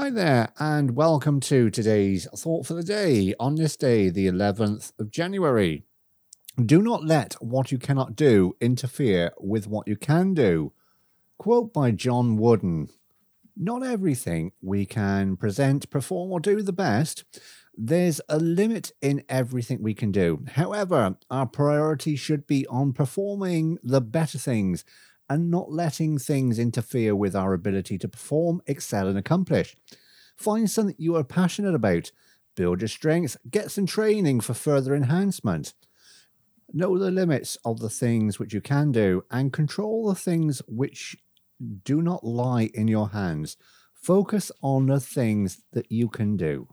Hi there, and welcome to today's Thought for the Day on this day, the 11th of January. Do not let what you cannot do interfere with what you can do. Quote by John Wooden Not everything we can present, perform, or do the best. There's a limit in everything we can do. However, our priority should be on performing the better things and not letting things interfere with our ability to perform, excel, and accomplish. Find something you are passionate about, build your strengths, get some training for further enhancement. Know the limits of the things which you can do and control the things which do not lie in your hands. Focus on the things that you can do.